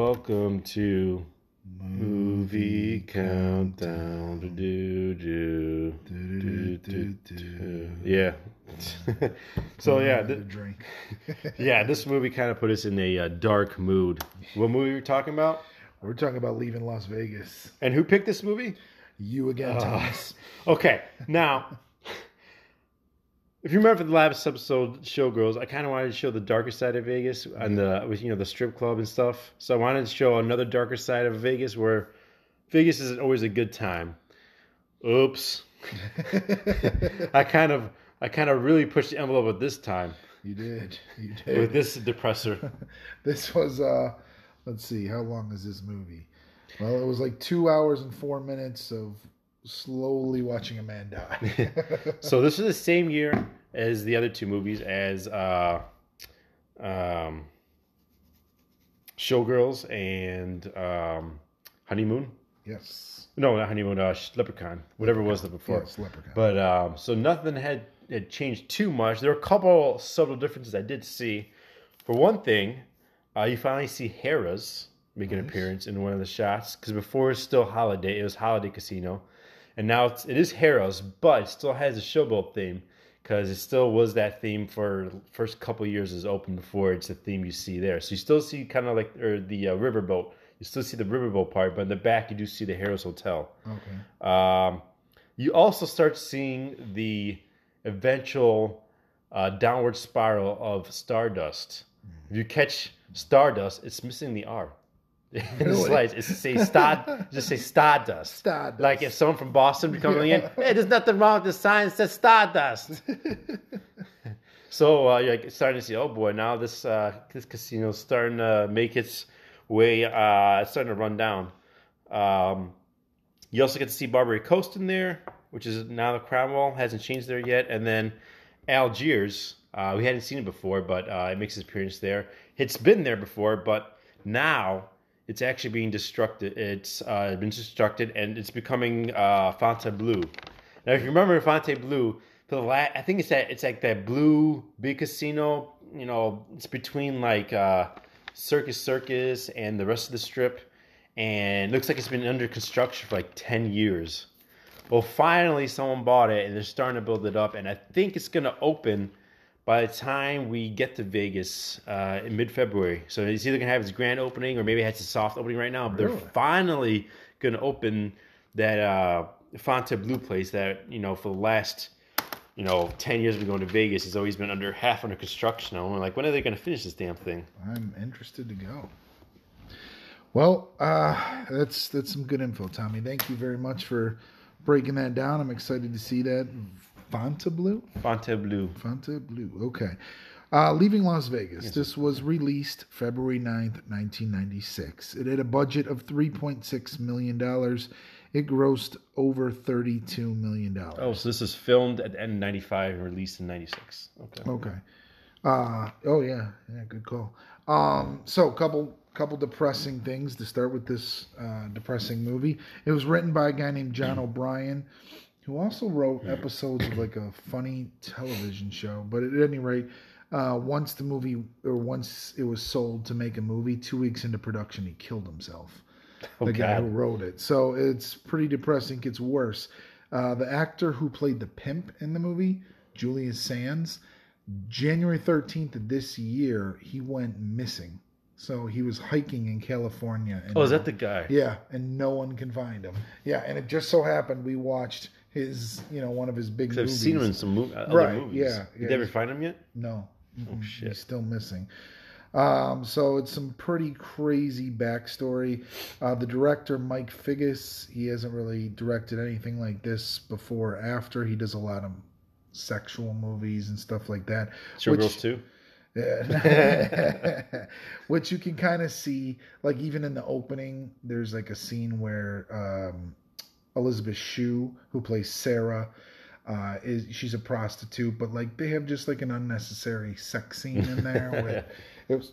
Welcome to Movie Countdown. Do, do, do, do, do. Yeah. so yeah, th- drink. yeah. This movie kind of put us in a uh, dark mood. What movie are we talking about? We're talking about leaving Las Vegas. And who picked this movie? You again, Uh, Thomas. Okay, now, if you remember the last episode, Showgirls, I kind of wanted to show the darker side of Vegas and the with you know the strip club and stuff. So I wanted to show another darker side of Vegas where Vegas isn't always a good time. Oops, I kind of I kind of really pushed the envelope at this time you did. You did. with this depressor. This was uh let's see, how long is this movie? Well, it was like two hours and four minutes of slowly watching a man die. so this is the same year as the other two movies as uh, um, Showgirls and um, Honeymoon. yes. No, not Honeymoon. Uh, Leprechaun. Whatever it was the before. Yes, Leprechaun. But um, so nothing had had changed too much. There were a couple subtle differences I did see. For one thing, uh, you finally see Harrah's make an Nice. appearance in one of the shots because before it was still Holiday. It was Holiday Casino, and now it's, it is but it still has a showboat theme because it still was that theme for the first couple years is open before it's the theme you see there. So you still see kind of like or the uh, riverboat. You still see the riverboat part, but in the back you do see the Harrah's Hotel. okay. Um, you also start seeing the eventual uh, downward spiral of Stardust. If you catch Stardust, it's missing the R. In the Really? slides, it's say star, just say Stardust. Stardust. Like if someone from Boston be coming in, hey, there's nothing wrong with the sign. It says Stardust. so uh, you're like starting to see, oh boy, now this uh, this casino's starting to make its way. Uh, it's starting to run down. Um, you also get to see Barbary Coast in there, which is now the Cromwell hasn't changed there yet, and then Algiers. Uh, we hadn't seen it before, but uh, it makes its appearance there. It's been there before, but now it's actually being destructed. It's uh, been destructed, and it's becoming uh, Fontainebleau. Now, if you remember Fontainebleau, the la- I think it's that it's like that blue big casino. You know, it's between like uh, Circus Circus and the rest of the strip, and looks like it's been under construction for like ten years. Well, finally, someone bought it, and they're starting to build it up, and I think it's to open by the time we get to Vegas uh, in mid February. So it's either going to have its grand opening or maybe it has a soft opening right now. But Really? they're finally going to open that uh, Fontainebleau place that, you know, for the last, you know, 10 years of going to Vegas has always been under half under construction. And we're like, when are they going to finish this damn thing? I'm interested to go. Well, uh, that's that's some good info, Tommy. Thank you very much for breaking that down. I'm excited to see that. Fontainebleau? Fontainebleau. Fontainebleau. Okay. Uh, Leaving Las Vegas. This was released February 9th, 1996. It had a budget of $3.6 million. It grossed over $32 million. Oh, so this is filmed at the end of 95 and released in 96. Okay. Okay. Uh, oh yeah, yeah, good call. Um, so couple couple depressing things to start with this uh, depressing movie. It was written by a guy named John O'Brien, who also wrote episodes of like a funny television show. But at any rate, uh, once the movie or once it was sold to make a movie, two weeks into production, he killed himself. Oh, the guy who wrote it. So it's pretty depressing. Gets worse. Uh, the actor who played the pimp in the movie, Julian Sands, January 13th of this year, he went missing. So he was hiking in California. And Oh, is that the guy? Yeah, and no one can find him. Yeah, and it just so happened we watched his, you know, one of his big I've movies. seen him in some mo- other Right, movies. yeah, Did yeah. they ever find him yet? No. Oh, shit. He's still missing. Um, so it's some pretty crazy backstory. Uh, the director, Mike Figgis, he hasn't really directed anything like this before or after. He does a lot of sexual movies and stuff like that. Showgirls too. Yeah. Which you can kind of see, like even in the opening, there's like a scene where um, Elizabeth Shue, who plays Sarah, uh, is she's a prostitute, but like they have just like an unnecessary sex scene in there. where it was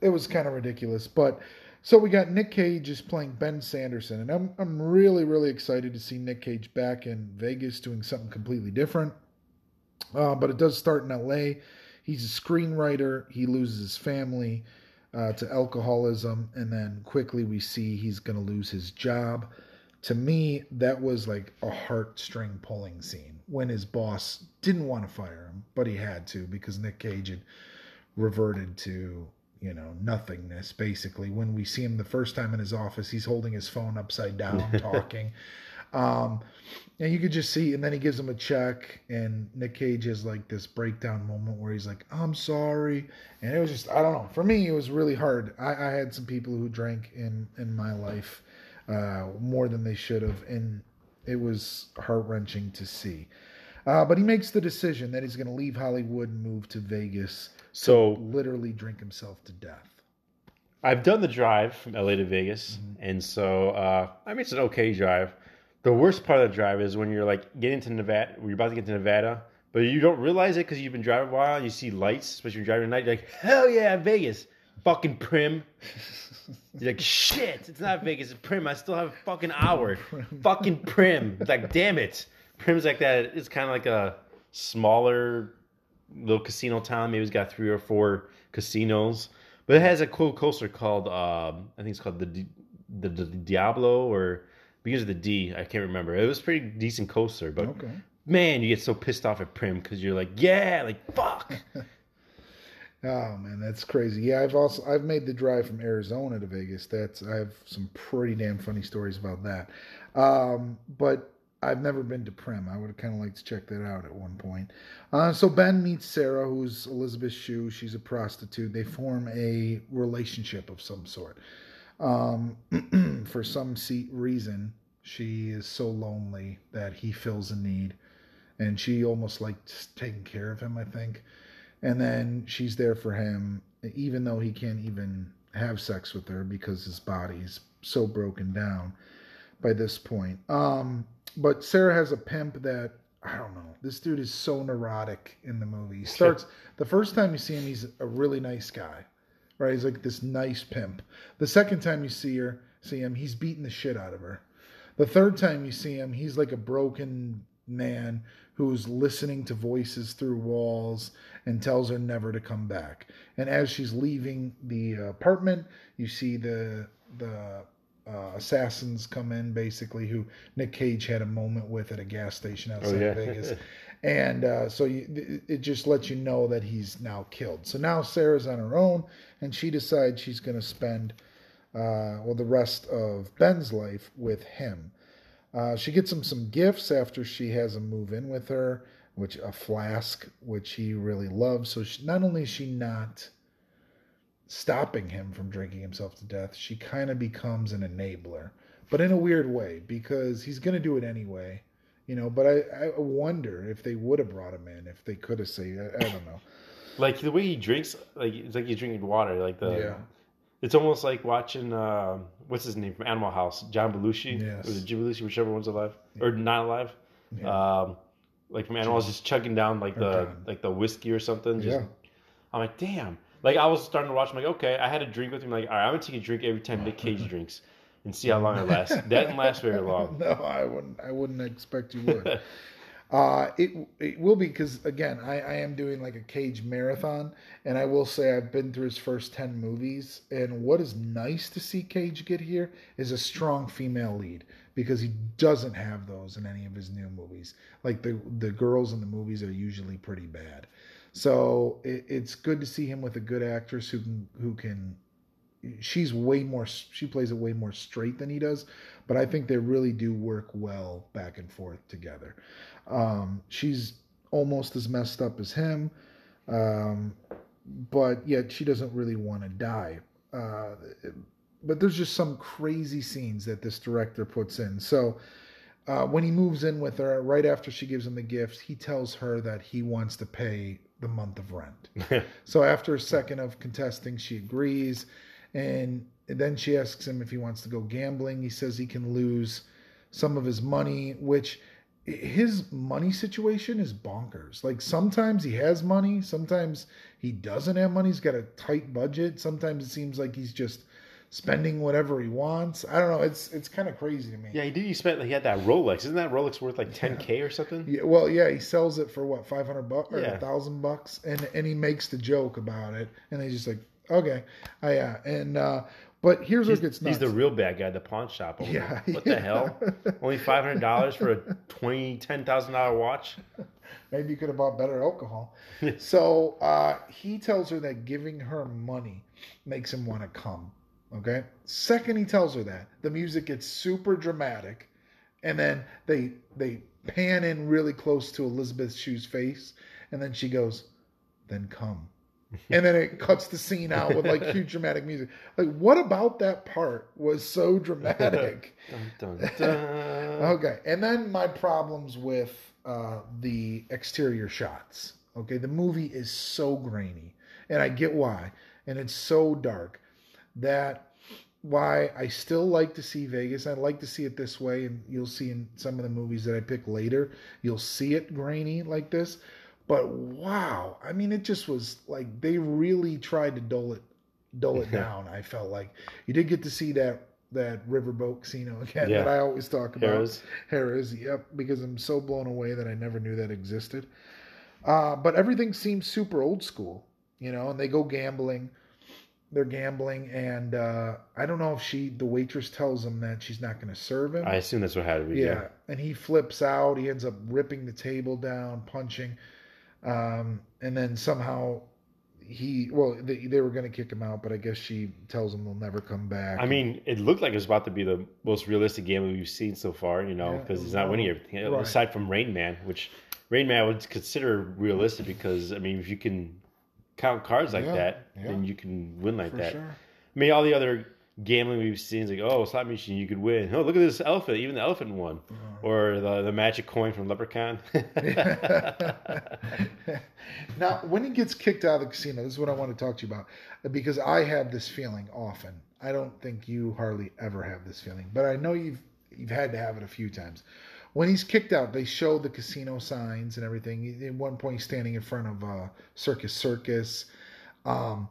it was kind of ridiculous, but. So we got Nick Cage just playing Ben Sanderson, and I'm I'm really really excited to see Nick Cage back in Vegas doing something completely different. Uh, but it does start in L.A. He's a screenwriter. He loses his family. uh, to alcoholism, and then quickly we see he's going to lose his job. To me, that was like a heartstring pulling scene when his boss didn't want to fire him, but he had to because Nick Cage had reverted to you know nothingness basically. When we see him the first time in his office he's holding his phone upside down talking. Um and you could just see and then he gives him a check and nick cage has like this breakdown moment where he's like i'm sorry. And it was just i don't know for me it was really hard. I, I had some people who drank in in my life uh more than they should have and it was heart-wrenching to see uh, but he makes the decision that he's going to leave hollywood and move to vegas So literally drink himself to death. I've done the drive from LA to Vegas, Mm-hmm. and so uh, I mean it's an okay drive. The worst part of the drive is when you're like getting to Nevada, when you're about to get to Nevada, but you don't realize it because you've been driving a while. And you see lights, especially when you're driving at night. You're like, hell yeah, Vegas, fucking Primm. You're like, shit, it's not Vegas, it's Primm. I still have a fucking hour. fucking Primm. It's like, damn it. Primm's like that. It's kind of like a smaller little casino town. Maybe it's got three or four casinos, but it has a cool coaster called um, I think it's called the, Di- the the Diablo or because of the D. I can't remember. It was a pretty decent coaster, but Okay. man, you get so pissed off at Primm because you're like, yeah, like fuck. Oh man, that's crazy. Yeah, I've also I've made the drive from Arizona to Vegas. That's I have some pretty damn funny stories about that. Um, but I've never been to Primm. I would kind of like to check that out at one point. Uh, so Ben meets Sarah, who's Elizabeth Shue. She's a prostitute. They form a relationship of some sort. Um, for some reason, she is so lonely that he feels a need, and she almost likes taking care of him. I think and then she's there for him even though he can't even have sex with her because his body's so broken down by this point. Um but sarah has a pimp that i don't know this dude is so neurotic in the movie. He starts the first time you see him he's a really nice guy right? He's like this nice pimp. The second time you see her see him he's beating the shit out of her. The third time you see him he's like a broken man who's listening to voices through walls and tells her never to come back. And as she's leaving the apartment, you see the the uh, assassins come in, basically, who Nick Cage had a moment with at a gas station outside yeah. Vegas. And uh, so you, it- it just lets you know that he's now killed. So now Sarah's on her own, and she decides she's going to spend uh, well the rest of Ben's life with him. Uh, she gets him some gifts after she has him move in with her, which a flask, which he really loves. So she, not only is she not stopping him from drinking himself to death, she kind of becomes an enabler, but in a weird way because he's going to do it anyway, you know. But I, I wonder if they would have brought him in, if they could have said, I, I don't know. like the way he drinks, like it's like he's drinking water. Like the Yeah. It's almost like watching uh, what's his name from Animal House, John Belushi. Yes. Or Jim Belushi, whichever one's alive or not alive. Yeah. Um, like from Animal House, just chugging down like the John. like the whiskey or something. Just, Yeah. I'm like, damn. Like I was starting to watch. I'm like, okay, I had a drink with him. Like, all right, I'm gonna take a drink every time Nick Cage drinks, and see how long it lasts. That didn't last very long. no, I wouldn't. I wouldn't expect you would. uh, it it will be because again, I, I am doing like a Cage marathon, and I will say I've been through his first ten movies, and what is nice to see Cage get here is a strong female lead because he doesn't have those in any of his new movies. Like the the girls in the movies are usually pretty bad, so it, it's good to see him with a good actress who can who can she's way more she plays it way more straight than he does but i think they really do work well back and forth together. Um, she's almost as messed up as him um, but yet she doesn't really want to die. Uh, but there's just some crazy scenes that this director puts in so uh, when he moves in with her right after she gives him the gifts he tells her that he wants to pay the month of rent so after a second of contesting, she agrees, and then she asks him if he wants to go gambling. He says he can lose some of his money, which his money situation is bonkers. Like sometimes he has money, sometimes he doesn't have money. He's got a tight budget. Sometimes it seems like he's just spending whatever he wants. I don't know. It's it's kind of crazy to me. yeah, he did. He spent. Like, he had that Rolex. Isn't that Rolex worth like 10k or something? Yeah, well, yeah, he sells it for what five hundred bucks or Yeah. a thousand bucks, and and he makes the joke about it, and they just like, Okay, uh, yeah, and uh, but here's He's, what gets nuts. he's the real bad guy, the pawn shop. owner. Yeah, What yeah. the hell? Only five hundred dollars for a twenty ten thousand dollar watch. Maybe you could have bought better alcohol. so uh, he tells her that giving her money makes him want to come. Okay. Second, he tells her that the music gets super dramatic, and then they they pan in really close to Elizabeth Shue's face, and then she goes, "Then come." and then it cuts the scene out with like huge dramatic music. Like, what about that part was so dramatic? Dun, dun, dun. Okay, and then my problems with uh, the exterior shots. Okay, the movie is so grainy, and I get why, and it's so dark that why I still like to see Vegas. I like to see it this way, and you'll see in some of the movies that I pick later, you'll see it grainy like this. But wow, I mean, it just was like they really tried to dull it, dull it down. I felt like you did get to see that that riverboat casino again Yeah. that I always talk about. Harrah's, yep, because I'm so blown away that I never knew that existed. Uh, but everything seems super old school, you know, and they go gambling. They're gambling, and uh, I don't know if she, the waitress, tells him that she's not going to serve him. I assume that's what had to be. yeah. Yeah. and he flips out. He ends up ripping the table down, punching, um, and then somehow he, well, they, they were going to kick him out, but I guess she tells him they'll never come back. I mean, it looked like it was about to be the most realistic game we've seen so far, you know, Yeah, because he's not winning everything. right. Aside from Rain Man, which Rain Man I would consider realistic because, I mean, if you can count cards like Yeah, that, yeah. then you can win like for that. sure. I mean, all the other gambling we've seen is like, oh, slot machine, you could win. Oh, look at this elephant. Even the elephant won. Uh-huh. Or the, the magic coin from Leprechaun. now, when he gets kicked out of the casino, this is what I want to talk to you about because I have this feeling often. I don't think you hardly ever have this feeling, but I know you've you've had to have it a few times. When he's kicked out, they show the casino signs and everything. At one point, he's standing in front of uh, Circus Circus, um,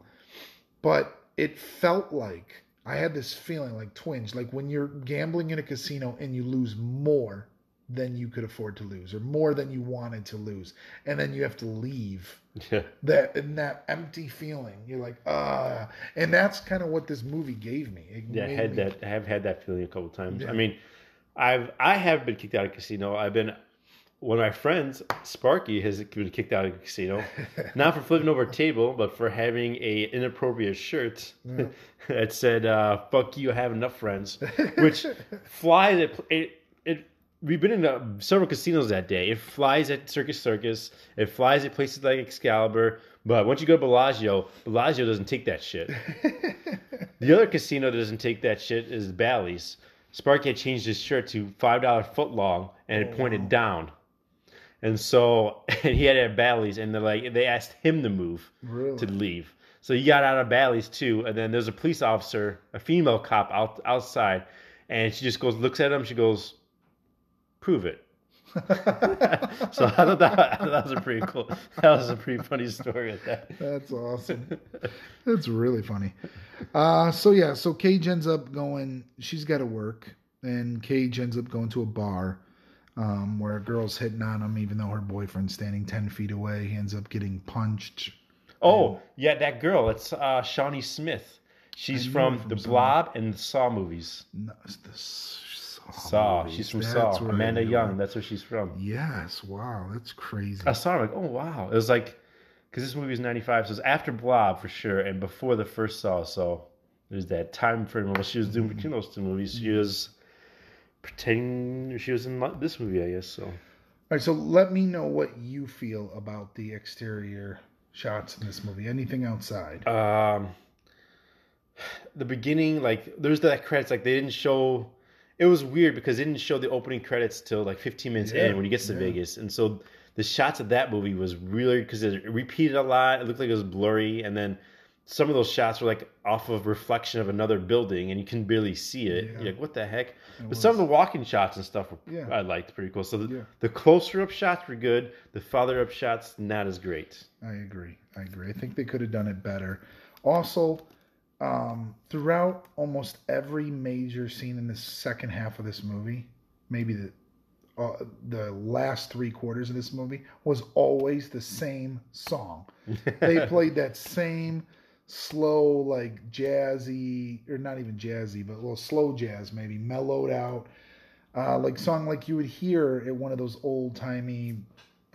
but it felt like I had this feeling like twinge, like when you're gambling in a casino and you lose more than you could afford to lose, or more than you wanted to lose, and then you have to leave yeah. that and that empty feeling. You're like, ah, and that's kind of what this movie gave me. It Yeah, i had me... that i have had that feeling a couple times. Yeah. I mean, I've I have been kicked out of a casino. I've been one of my friends, Sparky, has been kicked out of a casino, not for flipping over a table, but for having a inappropriate shirt that said uh, "fuck you, I have enough friends," which flies. It, it it we've been in uh, several casinos that day. It flies at Circus Circus. It flies at places like Excalibur. But once you go to Bellagio, Bellagio doesn't take that shit. The other casino that doesn't take that shit is Bally's. Sparky had changed his shirt to five dollar foot long and it oh, pointed down. And so and he had it at Bally's and they're like they asked him to move Really? to leave. So he got out of Bally's too, and then there's a police officer, a female cop out outside, and she just goes, looks at him, she goes, Prove it. so I thought that, I thought that was a pretty cool that was a pretty funny story at that. That's awesome. That's really funny. Uh, so yeah, so Cage ends up going. She's got to work, and Cage ends up going to a bar um, where a girl's hitting on him, even though her boyfriend's standing ten feet away. He ends up getting punched. Oh, yeah, that girl. It's uh, Shawnee Smith. She's from, from the somewhere. Blob and the Saw movies. No, it's the Saw. Movies. She's from That's Saw. Amanda Young. That's where she's from. Yes. Wow, that's crazy. I saw her like, oh wow. It was like, because this movie was '95, so it's after Blob for sure, and before the first Saw. So there's that time frame while she was doing between those two movies. She was pretending she was in this movie, I guess. So All right, so let me know what you feel about the exterior shots in this movie. Anything outside? um the beginning like there's that credits like they didn't show it was weird because they didn't show the opening credits till like 15 minutes Yeah, in when he gets to yeah. vegas. And so the shots of that movie was really because it repeated a lot. It looked like it was blurry. And then some of those shots were like off of reflection of another building and you can barely see it. Yeah. you're like what the heck? It but some of the walking shots and stuff were, i liked pretty cool. So the, the closer up shots were good. The farther up shots not as great. I agree. I agree. I think they could have done it better. Also, um, throughout almost every major scene in the second half of this movie, maybe the uh, the last three quarters of this movie was always the same song. They played that same slow, like jazzy, or not even jazzy, but a little slow jazz, maybe mellowed out, uh, like song like you would hear at one of those old timey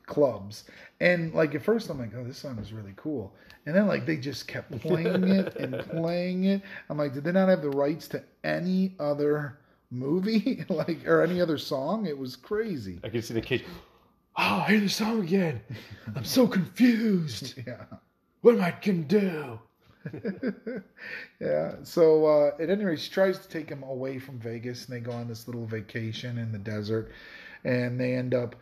clubs. And like at first, I'm like, oh, this song is really cool. And then like they just kept playing it and playing it. I'm like, did they not have the rights to any other movie, like or any other song? It was crazy. I can see the cage. Oh, I hear the song again. I'm so confused. Yeah. What am I gonna do? yeah. So uh, at any rate, she tries to take him away from Vegas, and they go on this little vacation in the desert, and they end up.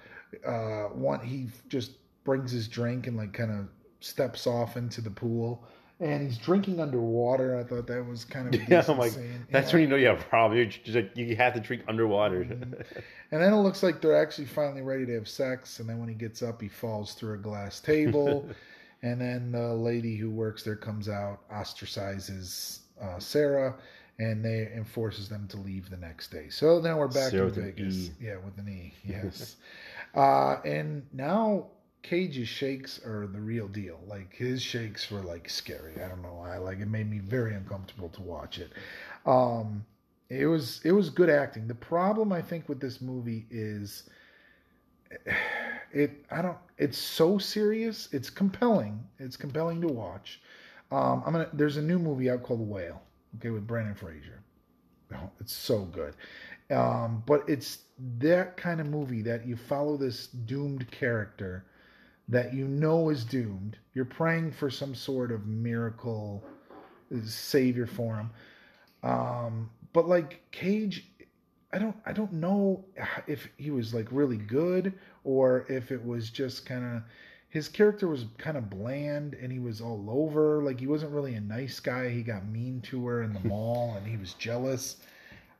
Uh, one he just brings his drink and like kind of steps off into the pool, and he's drinking underwater. I thought that was kind of Yeah, I'm like, scene. that's Yeah. when you know you have a problem. You're just like, you have to drink underwater. And then it looks like they're actually finally ready to have sex. And then when he gets up, he falls through a glass table. and then the lady who works there comes out, ostracizes uh, Sarah, and they and forces them to leave the next day. So now we're back Sarah in Vegas. E. Yeah, with an E. Yes. uh, and now Cage's shakes are the real deal. Like his shakes were like scary. I don't know why. Like it made me very uncomfortable to watch it. Um, it was it was good acting. The problem I think with this movie is it I don't it's so serious. It's compelling. It's compelling to watch. Um, I'm gonna there's a new movie out called Whale. Okay, with Brendan Fraser. Oh, it's so good. Um, but it's that kind of movie that you follow this doomed character that you know is doomed. You're praying for some sort of miracle savior for him. Um, but like Cage, I don't I don't know if he was like really good or if it was just kind of his character was kind of bland and he was all over like he wasn't really a nice guy. He got mean to her in the mall and he was jealous.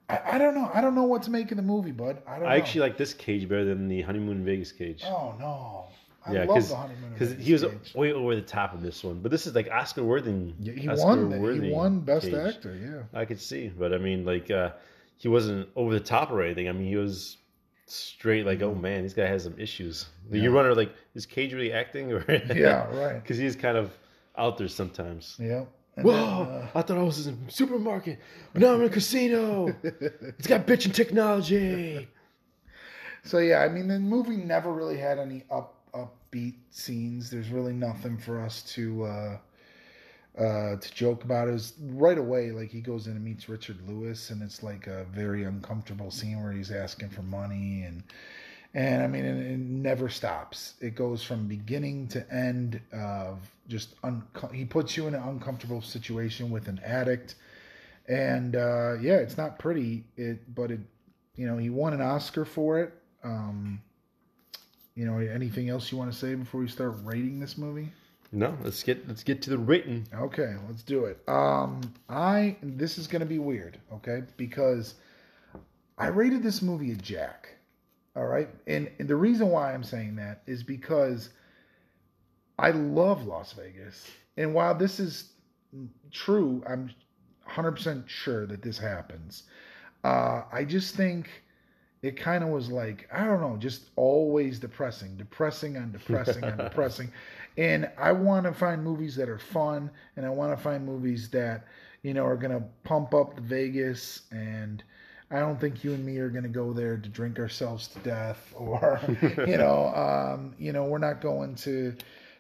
I, I don't know. I don't know what to make of the movie, bud. I don't I know. actually like this cage better than the honeymoon in Vegas cage. Oh no. I yeah, love the honeymoon in because he was Cage. way over the top of this one. But this is like Oscar worthy. Yeah, he Oscar won. He won Best Cage. Actor. Yeah. I could see, but I mean, like, uh, he wasn't over the top or anything. I mean, he was straight. Like, oh man, this guy has some issues. The Yeah. You runner, like, is Cage really acting? Or Yeah. Right. because he's kind of out there sometimes. Yeah. And Whoa! then, uh, I thought I was in a supermarket, but now I'm in a casino. it's got bitching technology. So yeah, I mean the movie never really had any up upbeat scenes. There's really nothing for us to uh uh to joke about. is right away like he goes in and meets Richard Lewis and it's like a very uncomfortable scene where he's asking for money and and I mean it, it never stops. It goes from beginning to end of just un- he puts you in an uncomfortable situation with an addict and uh yeah, it's not pretty it but it you know, he won an Oscar for it. Um, you know, anything else you want to say before we start rating this movie? No, let's get let's get to the written. Okay, let's do it. Um, I this is going to be weird, okay? Because I rated this movie a Jack. All right, and, and the reason why I'm saying that is because I love Las Vegas, and while this is true, I'm 100% sure that this happens. Uh, I just think it kind of was like I don't know, just always depressing, depressing on depressing on depressing. And I want to find movies that are fun, and I want to find movies that you know are gonna pump up the Vegas. And I don't think you and me are gonna go there to drink ourselves to death, or you know, um, you know, we're not going to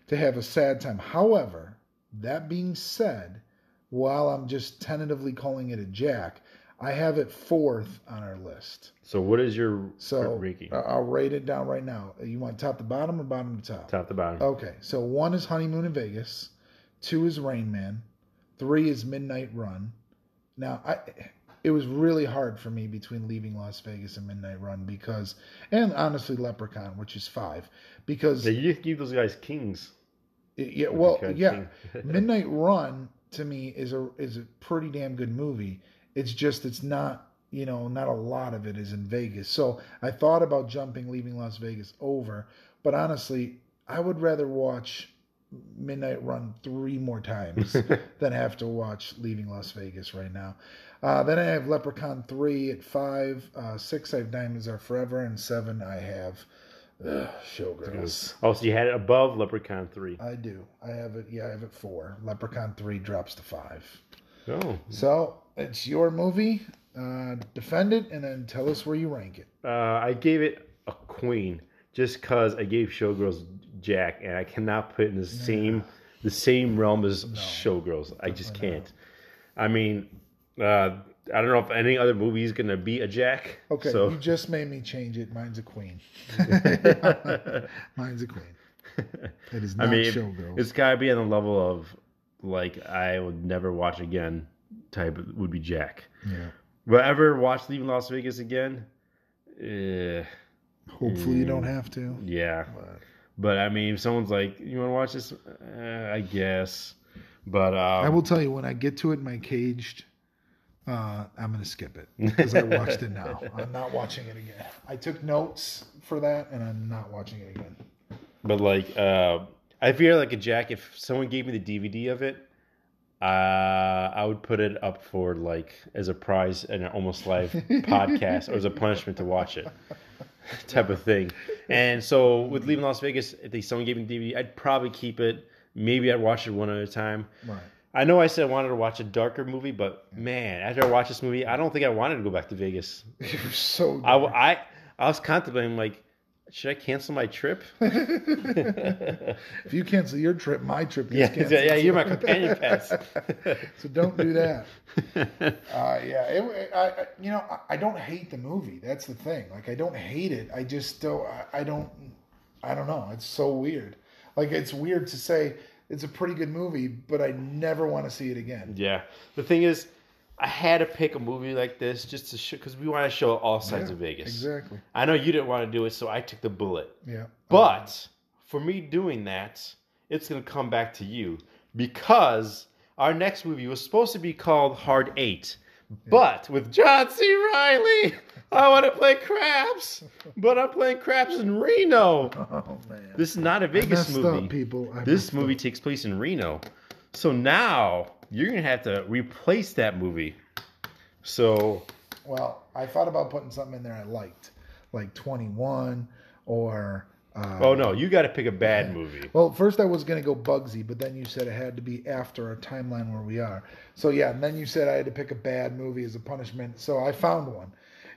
to have a sad time. However, that being said, while I'm just tentatively calling it a Jack, I have it fourth on our list. So, what is your So ranking? I'll rate it down right now. You want top to bottom or bottom to top? Top to bottom. Okay, so one is Honeymoon in Vegas, two is Rain Man, three is Midnight Run. Now, I it was really hard for me between leaving Las Vegas and Midnight Run because, and honestly, Leprechaun, which is five, because Yeah, you give those guys kings. yeah, well, yeah. Midnight Run to me is a is a pretty damn good movie. It's just it's not you know not a lot of it is in Vegas. So I thought about jumping leaving Las Vegas over, but honestly, I would rather watch Midnight Run three more times than have to watch Leaving Las Vegas right now. Uh, then I have Leprechaun three at five, uh, six I have Diamonds Are Forever, and seven I have Showgirls. Oh, so you had it above Leprechaun three. I do. I have it. Yeah, I have it four. Leprechaun three drops to five. Oh, So it's your movie. Uh, defend it and then tell us where you rank it. uh, I gave it a queen just because I gave Showgirls Jack, and I cannot put it in the same the same realm as Showgirls. I just can't. I mean, uh, I don't know if any other movie is gonna beat a Jack. Okay, so you just made me change it. Mine's a queen. Mine's a queen. It is I not mean, Showgirls. it's gotta be on the level of like I would never watch again type would be Jack. yeah. Will I ever watch Leaving Las Vegas again? Uh, Hopefully you don't have to. yeah, But but I mean, if someone's like, "You want to watch this?" Uh, I guess. But um, I will tell you when I get to it in my caged, uh, I'm gonna skip it because I watched it now. I'm not watching it again. I took notes for that, and I'm not watching it again. But like, uh, I feel like a Jack. If someone gave me the DVD of it, uh, I would put it up for like as a prize in an almost live podcast or as a punishment to watch it, type of thing. And so with leaving Las Vegas, if they someone gave me the DVD, I'd probably keep it. Maybe I'd watch it one at a time. Right. I know I said I wanted to watch a darker movie, but man, after I watched this movie, I don't think I wanted to go back to Vegas. You're so. I, I, I was contemplating like, should I cancel my trip? if you cancel your trip, my trip gets Yeah, canceled. yeah, you're my companion pass. so don't do that. Uh, yeah, it, I, you know, I, I don't hate the movie. That's the thing. Like, I don't hate it. I just don't. I, I don't. I don't know. It's so weird. Like, it's weird to say it's a pretty good movie, but I never want to see it again. yeah, the thing is, I had to pick a movie like this just to show because we want to show all sides Yeah, of Vegas. Exactly. I know you didn't want to do it, so I took the bullet. Yeah. But for me doing that, it's going to come back to you because our next movie was supposed to be called Hard Eight, but with John C. Reilly, I want to play craps, but I'm playing craps in Reno. Oh man. This is not a Vegas movie. up, people. I This movie up. takes place in Reno. So now you're going to have to replace that movie. So Well, I thought about putting something in there I liked, like Twenty One or. Uh, Oh no, you got to pick a bad movie. Well, first I was going to go Bugsy, but then you said it had to be after our timeline where we are. So yeah, and then you said I had to pick a bad movie as a punishment. So I found one.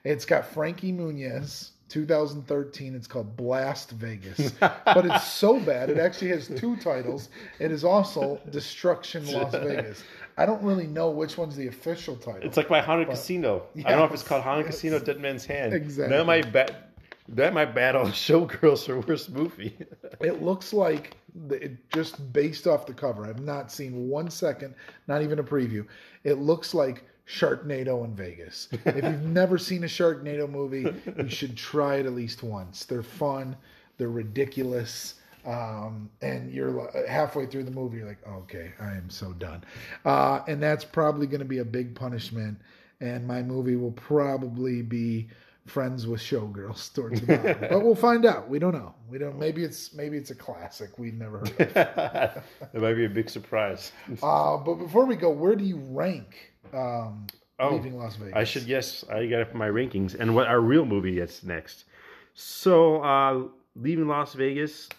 It's got Frankie Muniz, 2013. It's called Blast Vegas, but it's so bad it actually has two titles. It is also Destruction Las Vegas. I don't really know which one's the official title. It's like my Haunted Casino. I don't know if it's called Haunted yes. Casino, Dead Man's Hand. Exactly. That might bat. That might battle Showgirls for worst movie. It looks like it just based off the cover. I've not seen one second, not even a preview. It looks like Sharknado in Vegas. if you've never seen a Sharknado movie, you should try it at least once. They're fun, they're ridiculous, um, and you're halfway through the movie, you're like, okay, I am so done. Uh, and that's probably going to be a big punishment. And my movie will probably be friends with showgirls towards the bottom. but we'll find out. We don't know. We don't. Maybe it's maybe it's a classic we've never heard of. that might be a big surprise. Uh, but before we go, where do you rank um, Oh, leaving Las Vegas? I should yes, I got it for my rankings and what our real movie that's next. So, uh, leaving Las Vegas,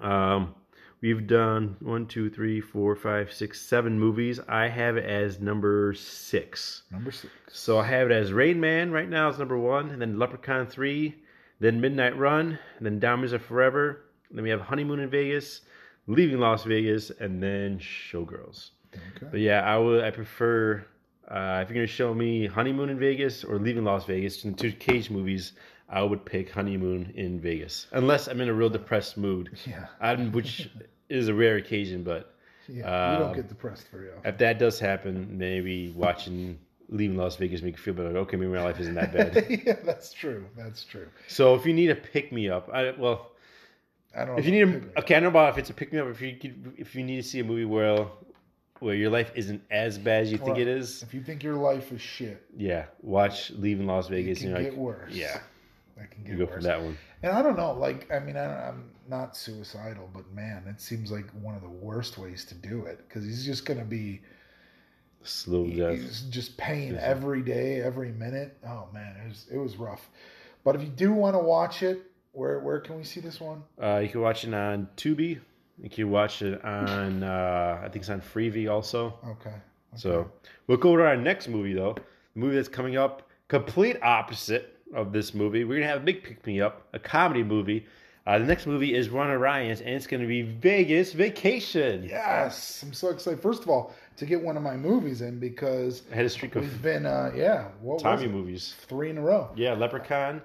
um, we've done one, two, three, four, five, six, seven movies. I have it as number six. number six. So I have it as Rain Man right now is number one, and then Leprechaun three, then Midnight Run, and then Diamonds Are Forever. Then we have Honeymoon in Vegas, Leaving Las Vegas, and then Showgirls. Okay. But yeah, I would I prefer uh, if you're gonna show me Honeymoon in Vegas or Leaving Las Vegas, and two Cage movies, I would pick Honeymoon in Vegas, unless I'm in a real depressed mood, Yeah. I'm, which is a rare occasion. But Yeah. you don't get depressed very often. if that does happen, maybe watching Leaving Las Vegas make you feel better. Like, okay, maybe my life isn't that bad. yeah, that's true. That's true. so if you need a pick me up, I well, I don't. know if you need a, okay, I don't know about if it's a pick me up. If you could- if you need to see a movie where where your life isn't as bad as you think Right. it is, If you think your life is shit, yeah, watch Leaving Las it Vegas. can and get like, worse. yeah, that can get you go worse. for that one. And I don't know, like, I mean, I, I'm not suicidal, but man, it seems like one of the worst ways to do it because he's just going to be, Slow death. he's just pain every day, every minute. Oh man, it was it was rough. But if you do want to watch it, Where where can we see this one? Uh, you can watch it on Tubi. You can watch it on uh, I think it's on Freevee also. Okay. So we'll go to our next movie though. The movie that's coming up, complete opposite of this movie. We're gonna have a big pick me up, a comedy movie. Uh, the next movie is Run Orion's, and it's gonna be Vegas Vacation. Yes, I'm so excited. First of all, to get one of my movies in because I had a streak we've been uh yeah, what was Tommy movies. Three in a row. Yeah, Leprechaun,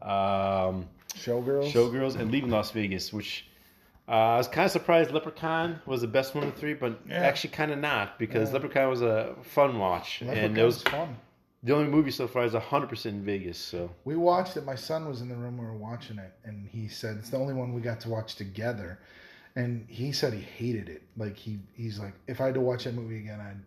um, Showgirls. Showgirls, and Leaving Las Vegas, which uh, I was kind of surprised Leprechaun was the best one of the three, but Yeah. actually kind of not because Yeah. Leprechaun was a fun watch, and it was fun. the only movie so far is 100% in Vegas. So We watched it. My son was in the room. We were watching it, and he said it's the only one we got to watch together. And he said he hated it. Like he, he's like, if I had to watch that movie again, I'd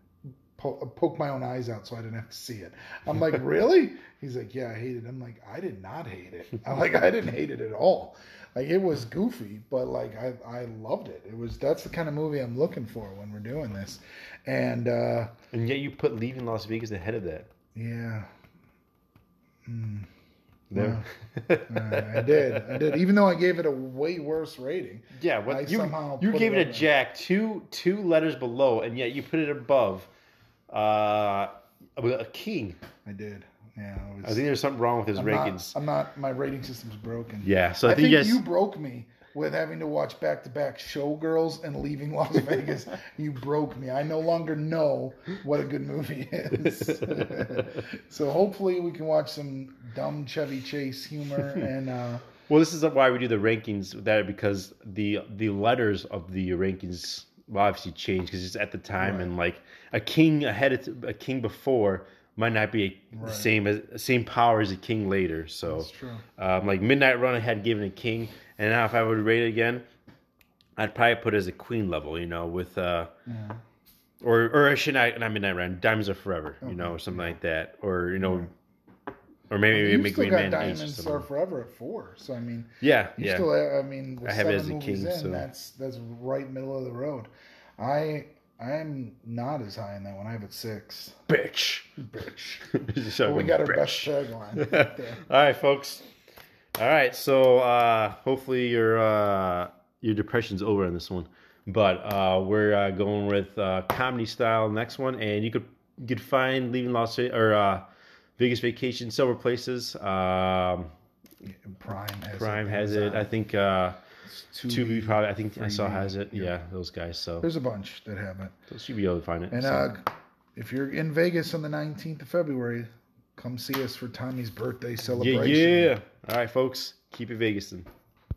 po- poke my own eyes out so I didn't have to see it. I'm like, really? He's like, yeah, I hate it. I'm like, I did not hate it. I'm like, I didn't hate it at all. Like it was goofy, but like I, I loved it. It was that's the kind of movie I'm looking for when we're doing this. And uh, and yet you put Leaving Las Vegas ahead of that. yeah, mm. No. Uh, I did. I did. Even though I gave it a way worse rating. yeah, what you somehow you gave it it, a jack two two letters below, and yet you put it above uh, a king. I did. Yeah. I was, think there's something wrong with his I'm rankings. Not, I'm not. My rating system's broken. yeah, so I, I, think, think you guys. you broke me with having to watch back to back Showgirls and leaving Las Vegas. you broke me. I no longer know what a good movie is. so hopefully we can watch some dumb Chevy Chase humor and. uh Well, this is why we do the rankings that because the the letters of the rankings will obviously changed because it's at the time Right. and like a king ahead of a king before might not be the Right. same as same power as a king later. So That's true. um, like Midnight Run I had given a king, and now if I would rate it again, I'd probably put it as a queen level. You know, with uh, Yeah. or or I should I? Not Midnight Run, Diamonds Are Forever. You know, or something like that, or you know. Or maybe you make still Green got Man Diamonds. Are Forever at four. So I mean, Yeah, You yeah. still, I mean, I have it as a king, in, so- that's that's right middle of the road. I I am not as high in that one. I have it six. bitch. Bitch. so Well, we got our bitch. best tagline. right. All right, folks. All right, so uh, hopefully your uh, your depression's over on this one, but uh, we're uh, going with uh, comedy style next one, and you could you could find leaving Las or uh, Vegas Vacation several places. Um, Prime has Prime it. has it. I think uh, Tubi. Tubi probably. I think I saw has it. Yeah. Yeah, those guys. So There's a bunch that have it. so you be able to find it. And so. uh, if you're in Vegas on the 19th of February, come see us for Tommy's birthday celebration. yeah. yeah. All right, folks. Keep it Vegasing.